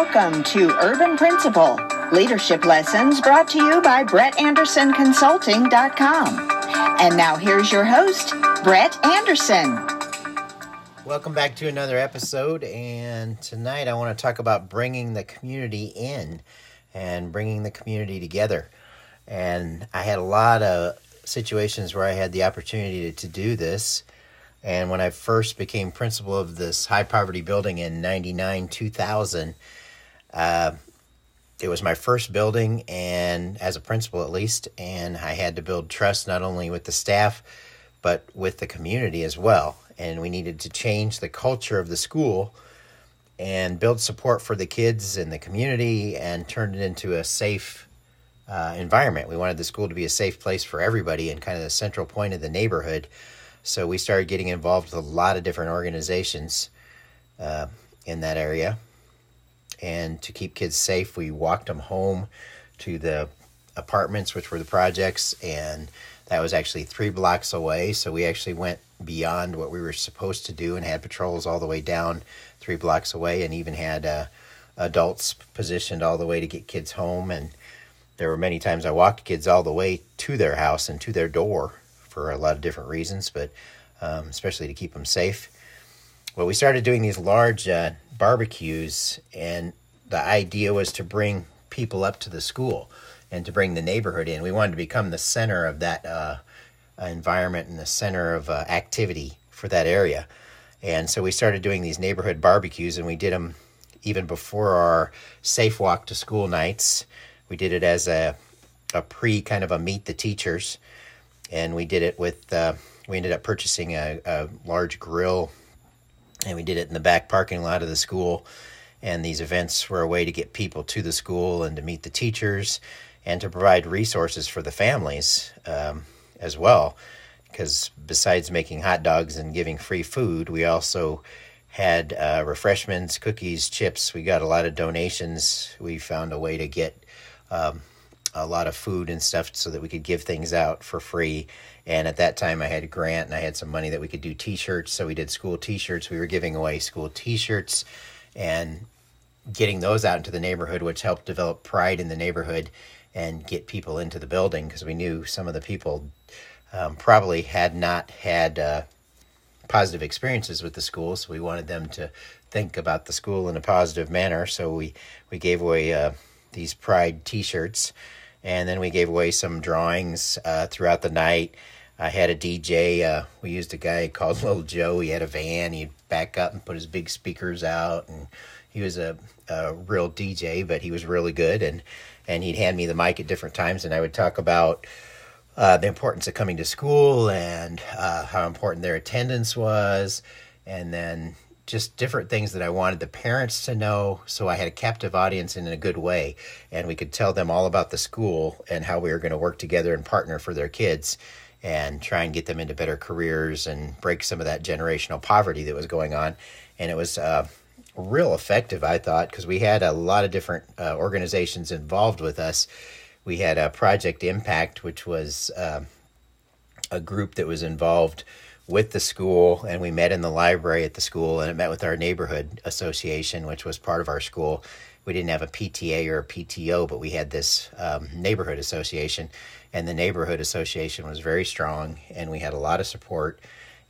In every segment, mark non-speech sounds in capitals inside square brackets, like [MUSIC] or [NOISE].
Welcome to Urban Principal, leadership lessons brought to you by BrettAndersonConsulting.com. And now here's your host, Brett Anderson. Welcome back to another episode. And tonight I want to talk about bringing the community in and bringing the community together. And I had a lot of situations where I had the opportunity to, to do this. And when I first became principal of this high poverty building in 99 2000, uh, it was my first building, and as a principal at least, and I had to build trust not only with the staff, but with the community as well. And we needed to change the culture of the school and build support for the kids and the community and turn it into a safe uh, environment. We wanted the school to be a safe place for everybody and kind of the central point of the neighborhood. So we started getting involved with a lot of different organizations uh, in that area and to keep kids safe, we walked them home to the apartments, which were the projects, and that was actually three blocks away. So we actually went beyond what we were supposed to do and had patrols all the way down three blocks away, and even had uh, adults positioned all the way to get kids home. And there were many times I walked kids all the way to their house and to their door for a lot of different reasons, but um, especially to keep them safe. Well, we started doing these large uh, barbecues, and the idea was to bring people up to the school and to bring the neighborhood in. We wanted to become the center of that uh, environment and the center of uh, activity for that area. And so we started doing these neighborhood barbecues, and we did them even before our safe walk to school nights. We did it as a, a pre kind of a meet the teachers, and we did it with, uh, we ended up purchasing a, a large grill and we did it in the back parking lot of the school. And these events were a way to get people to the school and to meet the teachers and to provide resources for the families um, as well. Because besides making hot dogs and giving free food, we also had uh, refreshments, cookies, chips. We got a lot of donations. We found a way to get um, a lot of food and stuff so that we could give things out for free. And at that time, I had a grant and I had some money that we could do t shirts. So we did school t shirts. We were giving away school t shirts and getting those out into the neighborhood, which helped develop pride in the neighborhood and get people into the building because we knew some of the people um, probably had not had uh, positive experiences with the school. So we wanted them to think about the school in a positive manner. So we, we gave away uh, these pride t shirts and then we gave away some drawings uh, throughout the night. I had a DJ. Uh, we used a guy called [LAUGHS] Little Joe. He had a van. He'd back up and put his big speakers out, and he was a, a real DJ, but he was really good. And and he'd hand me the mic at different times, and I would talk about uh, the importance of coming to school and uh, how important their attendance was, and then just different things that I wanted the parents to know. So I had a captive audience in a good way, and we could tell them all about the school and how we were going to work together and partner for their kids and try and get them into better careers and break some of that generational poverty that was going on. And it was uh, real effective, I thought, because we had a lot of different uh, organizations involved with us. We had a Project Impact, which was uh, a group that was involved with the school and we met in the library at the school and it met with our neighborhood association which was part of our school. We didn't have a pta or a pto but we had this um, neighborhood association and the neighborhood association was very strong and we had a lot of support.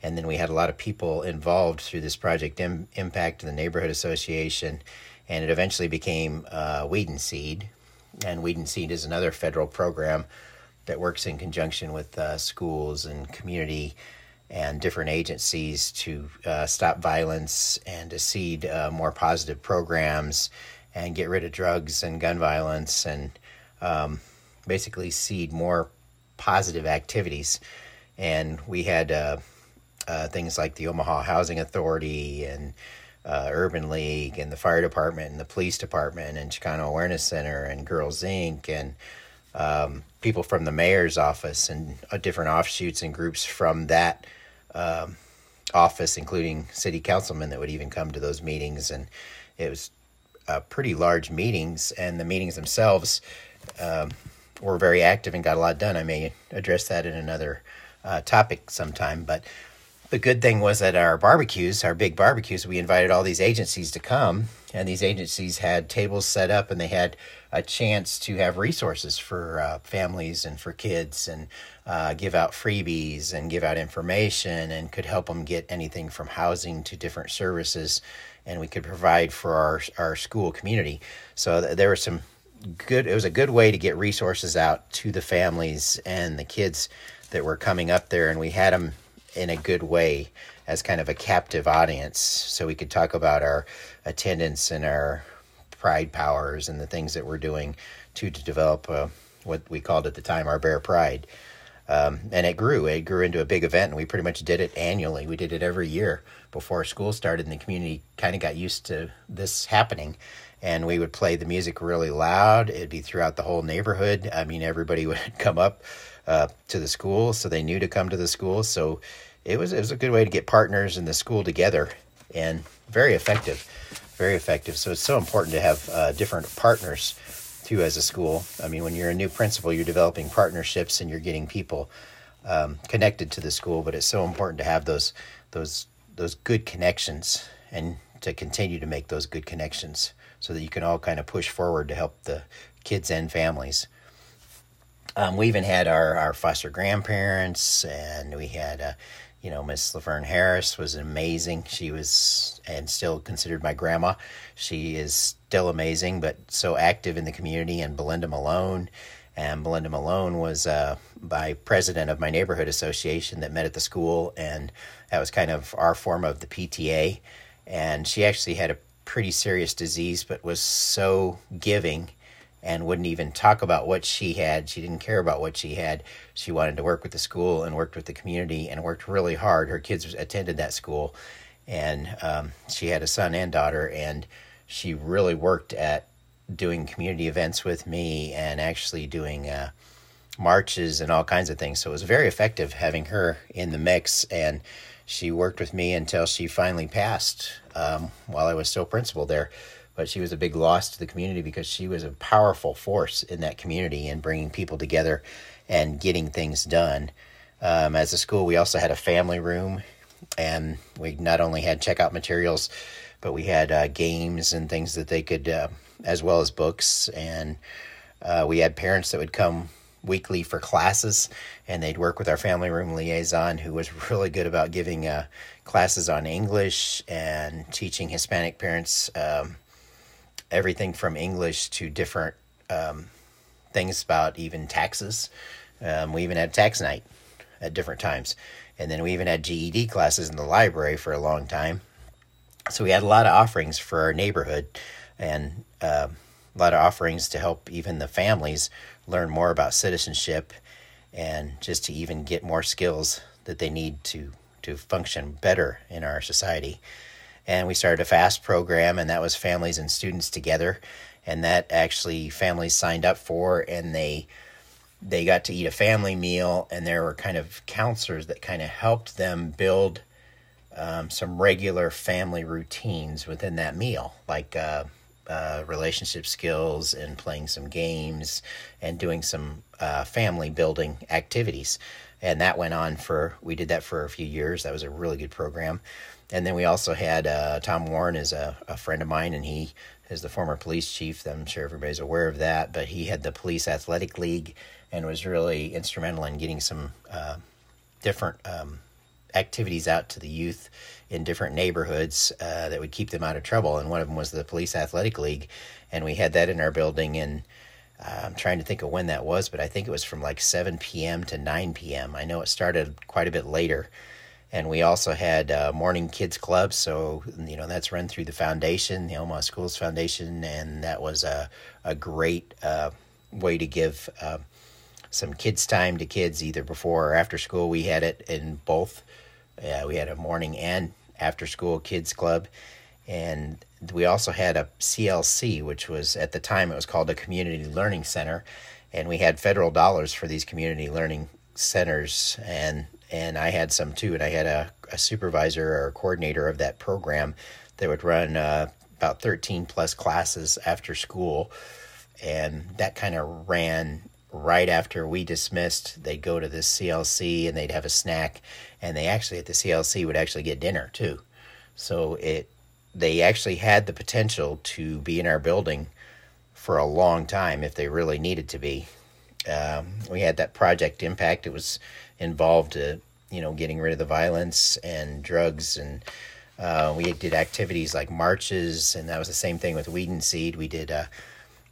And then we had a lot of people involved through this project Im- impact the neighborhood association and it eventually became uh, weed and seed. And weed and seed is another federal program that works in conjunction with uh, schools and community and different agencies to uh, stop violence and to seed uh, more positive programs and get rid of drugs and gun violence and um, basically seed more positive activities. And we had uh, uh things like the Omaha Housing Authority and uh, Urban League and the fire department and the police department and Chicano Awareness Center and Girls Inc. and um, people from the mayor's office and uh, different offshoots and groups from that um, office, including city councilmen that would even come to those meetings. And it was uh, pretty large meetings, and the meetings themselves um, were very active and got a lot done. I may address that in another uh, topic sometime, but the good thing was that our barbecues, our big barbecues, we invited all these agencies to come, and these agencies had tables set up, and they had a chance to have resources for uh, families and for kids, and uh, give out freebies and give out information, and could help them get anything from housing to different services, and we could provide for our our school community. So th- there were some good. It was a good way to get resources out to the families and the kids that were coming up there, and we had them in a good way as kind of a captive audience. So we could talk about our attendance and our pride powers and the things that we're doing to, to develop uh, what we called at the time our bear pride. Um, and it grew. It grew into a big event and we pretty much did it annually. We did it every year before school started and the community kind of got used to this happening and we would play the music really loud it'd be throughout the whole neighborhood i mean everybody [LAUGHS] would come up uh, to the school, so they knew to come to the school. So it was it was a good way to get partners in the school together, and very effective, very effective. So it's so important to have uh, different partners too as a school. I mean, when you're a new principal, you're developing partnerships and you're getting people um, connected to the school. But it's so important to have those those those good connections and to continue to make those good connections so that you can all kind of push forward to help the kids and families. Um, we even had our, our foster grandparents, and we had, uh, you know, Miss Laverne Harris was amazing. She was, and still considered my grandma. She is still amazing, but so active in the community. And Belinda Malone, and Belinda Malone was uh, my president of my neighborhood association that met at the school, and that was kind of our form of the PTA. And she actually had a pretty serious disease, but was so giving and wouldn't even talk about what she had. She didn't care about what she had. She wanted to work with the school and worked with the community and worked really hard. Her kids attended that school, and um, she had a son and daughter, and she really worked at doing community events with me and actually doing uh, marches and all kinds of things. So it was very effective having her in the mix, and she worked with me until she finally passed um, while I was still principal there but she was a big loss to the community because she was a powerful force in that community and bringing people together and getting things done. Um, as a school, we also had a family room, and we not only had checkout materials, but we had uh, games and things that they could, uh, as well as books. And uh, we had parents that would come weekly for classes, and they'd work with our family room liaison, who was [LAUGHS] really good about giving uh, classes on English and teaching Hispanic parents. Um, everything from English to different um, things about even taxes. Um, we even had tax night at different times. And then we even had GED classes in the library for a long time. So we had a lot of offerings for our neighborhood and uh, a lot of offerings to help even the families learn more about citizenship and just to even get more skills that they need to to function better in our society. And we started a fast program and that was families and students together. And that actually families signed up for and they they got to eat a family meal and there were kind of counselors that kind of helped them build um, some regular family routines within that meal. Like uh, uh, relationship skills and playing some games and doing some uh, family building activities. And that went on for we did that for a few years. That was a really good program. And then we also had uh, Tom Warren is a, a friend of mine, and he is the former police chief. I'm sure everybody's aware of that, but he had the police athletic league and was really instrumental in getting some uh, different um, activities out to the youth in different neighborhoods uh, that would keep them out of trouble. And one of them was the police athletic league, and we had that in our building. And uh, I'm trying to think of when that was, but I think it was from like 7 p.m. to 9 p.m. I know it started quite a bit later and we also had uh, morning kids club so you know that's run through the foundation the omaha schools foundation and that was a, a great uh, way to give uh, some kids time to kids either before or after school we had it in both we had a morning and after school kids club and we also had a clc which was at the time it was called a community learning center and we had federal dollars for these community learning centers and and I had some too. And I had a, a supervisor or coordinator of that program that would run uh, about 13 plus classes after school. And that kind of ran right after we dismissed, they'd go to this CLC and they'd have a snack, and they actually at the CLC would actually get dinner too. So it they actually had the potential to be in our building for a long time if they really needed to be. Um, we had that project impact. It was involved, uh, you know, getting rid of the violence and drugs, and uh, we did activities like marches, and that was the same thing with Weed and Seed. We did uh,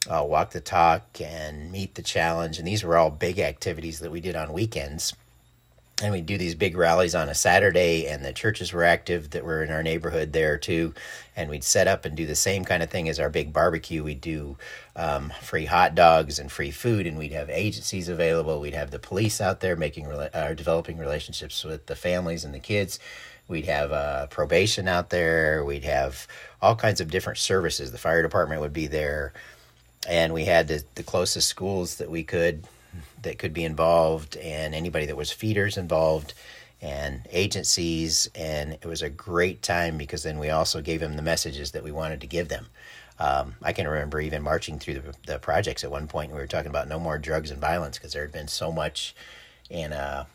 uh, walk the talk and meet the challenge, and these were all big activities that we did on weekends and we'd do these big rallies on a Saturday, and the churches were active that were in our neighborhood there too. And we'd set up and do the same kind of thing as our big barbecue. We'd do um, free hot dogs and free food, and we'd have agencies available. We'd have the police out there making or uh, developing relationships with the families and the kids. We'd have uh, probation out there. We'd have all kinds of different services. The fire department would be there, and we had the, the closest schools that we could that could be involved and anybody that was feeders involved and agencies. And it was a great time because then we also gave them the messages that we wanted to give them. Um, i can remember even marching through the, the, projects at one point we were talking about no more drugs and violence because there had been so much in a,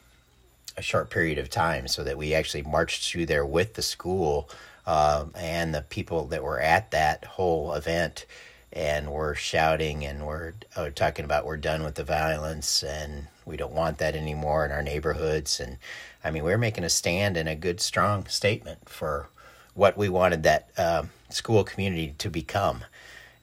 a, short period of time so that we actually marched through there with the school um, and the people that were at that whole event and we're shouting and we're uh, talking about we're done with the violence and we don't want that anymore in our neighborhoods. And i mean we're making a stand and a good strong statement for what we wanted that uh, school community to become.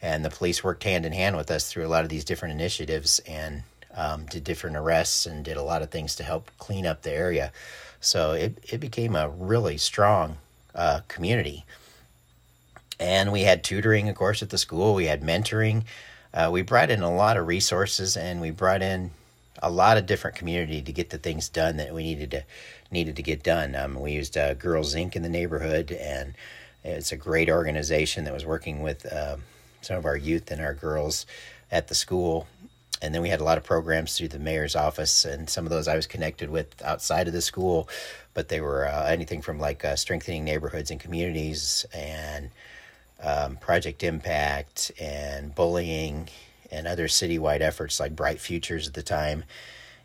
And the police worked hand in hand with us through a lot of these different initiatives and um, did different arrests and did a lot of things to help clean up the area. So it, it became a really strong uh, community and we had tutoring, of course, at the school. We had mentoring. Uh, we brought in a lot of resources, and we brought in a lot of different community to get the things done that we needed to needed to get done. Um, we used uh, Girls Inc. in the neighborhood, and it's a great organization that was working with uh, some of our youth and our girls at the school. And then we had a lot of programs through the mayor's office, and some of those I was connected with outside of the school, but they were uh, anything from like uh, strengthening neighborhoods and communities and um, Project Impact and bullying and other citywide efforts like Bright Futures at the time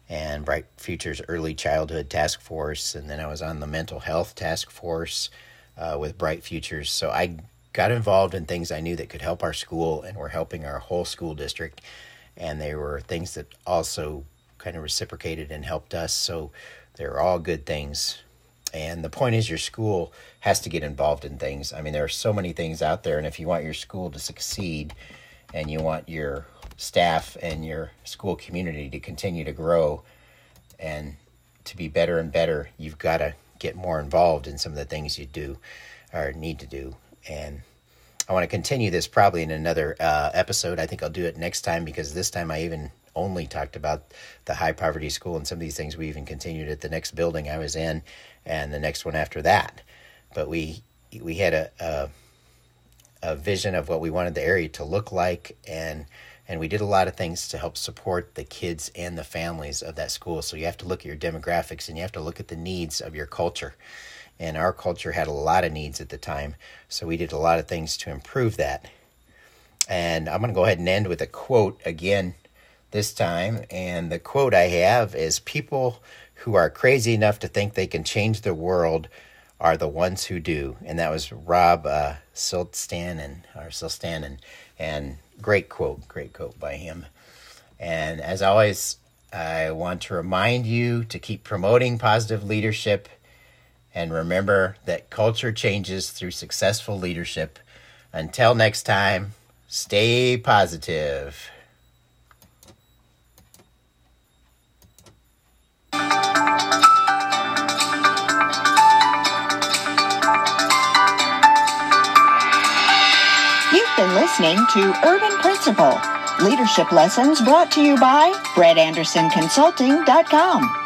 and Bright Futures Early Childhood Task Force. And then I was on the Mental Health Task Force uh, with Bright Futures. So I got involved in things I knew that could help our school and were helping our whole school district. And they were things that also kind of reciprocated and helped us. So they're all good things and the point is, your school has to get involved in things. I mean, there are so many things out there, and if you want your school to succeed and you want your staff and your school community to continue to grow and to be better and better, you've got to get more involved in some of the things you do or need to do. And I want to continue this probably in another uh, episode. I think I'll do it next time because this time I even only talked about the high poverty school and some of these things. We even continued at the next building I was in and the next one after that. But we we had a, a, a vision of what we wanted the area to look like, and and we did a lot of things to help support the kids and the families of that school. So you have to look at your demographics and you have to look at the needs of your culture. And our culture had a lot of needs at the time, so we did a lot of things to improve that. And I'm going to go ahead and end with a quote again this time. And the quote I have is People who are crazy enough to think they can change the world are the ones who do. And that was Rob uh, Siltanen, or Siltanen. And great quote, great quote by him. And as always, I want to remind you to keep promoting positive leadership and remember that culture changes through successful leadership. Until next time, stay positive. Been listening to Urban Principal, Leadership Lessons brought to you by BrettAndersonConsulting.com.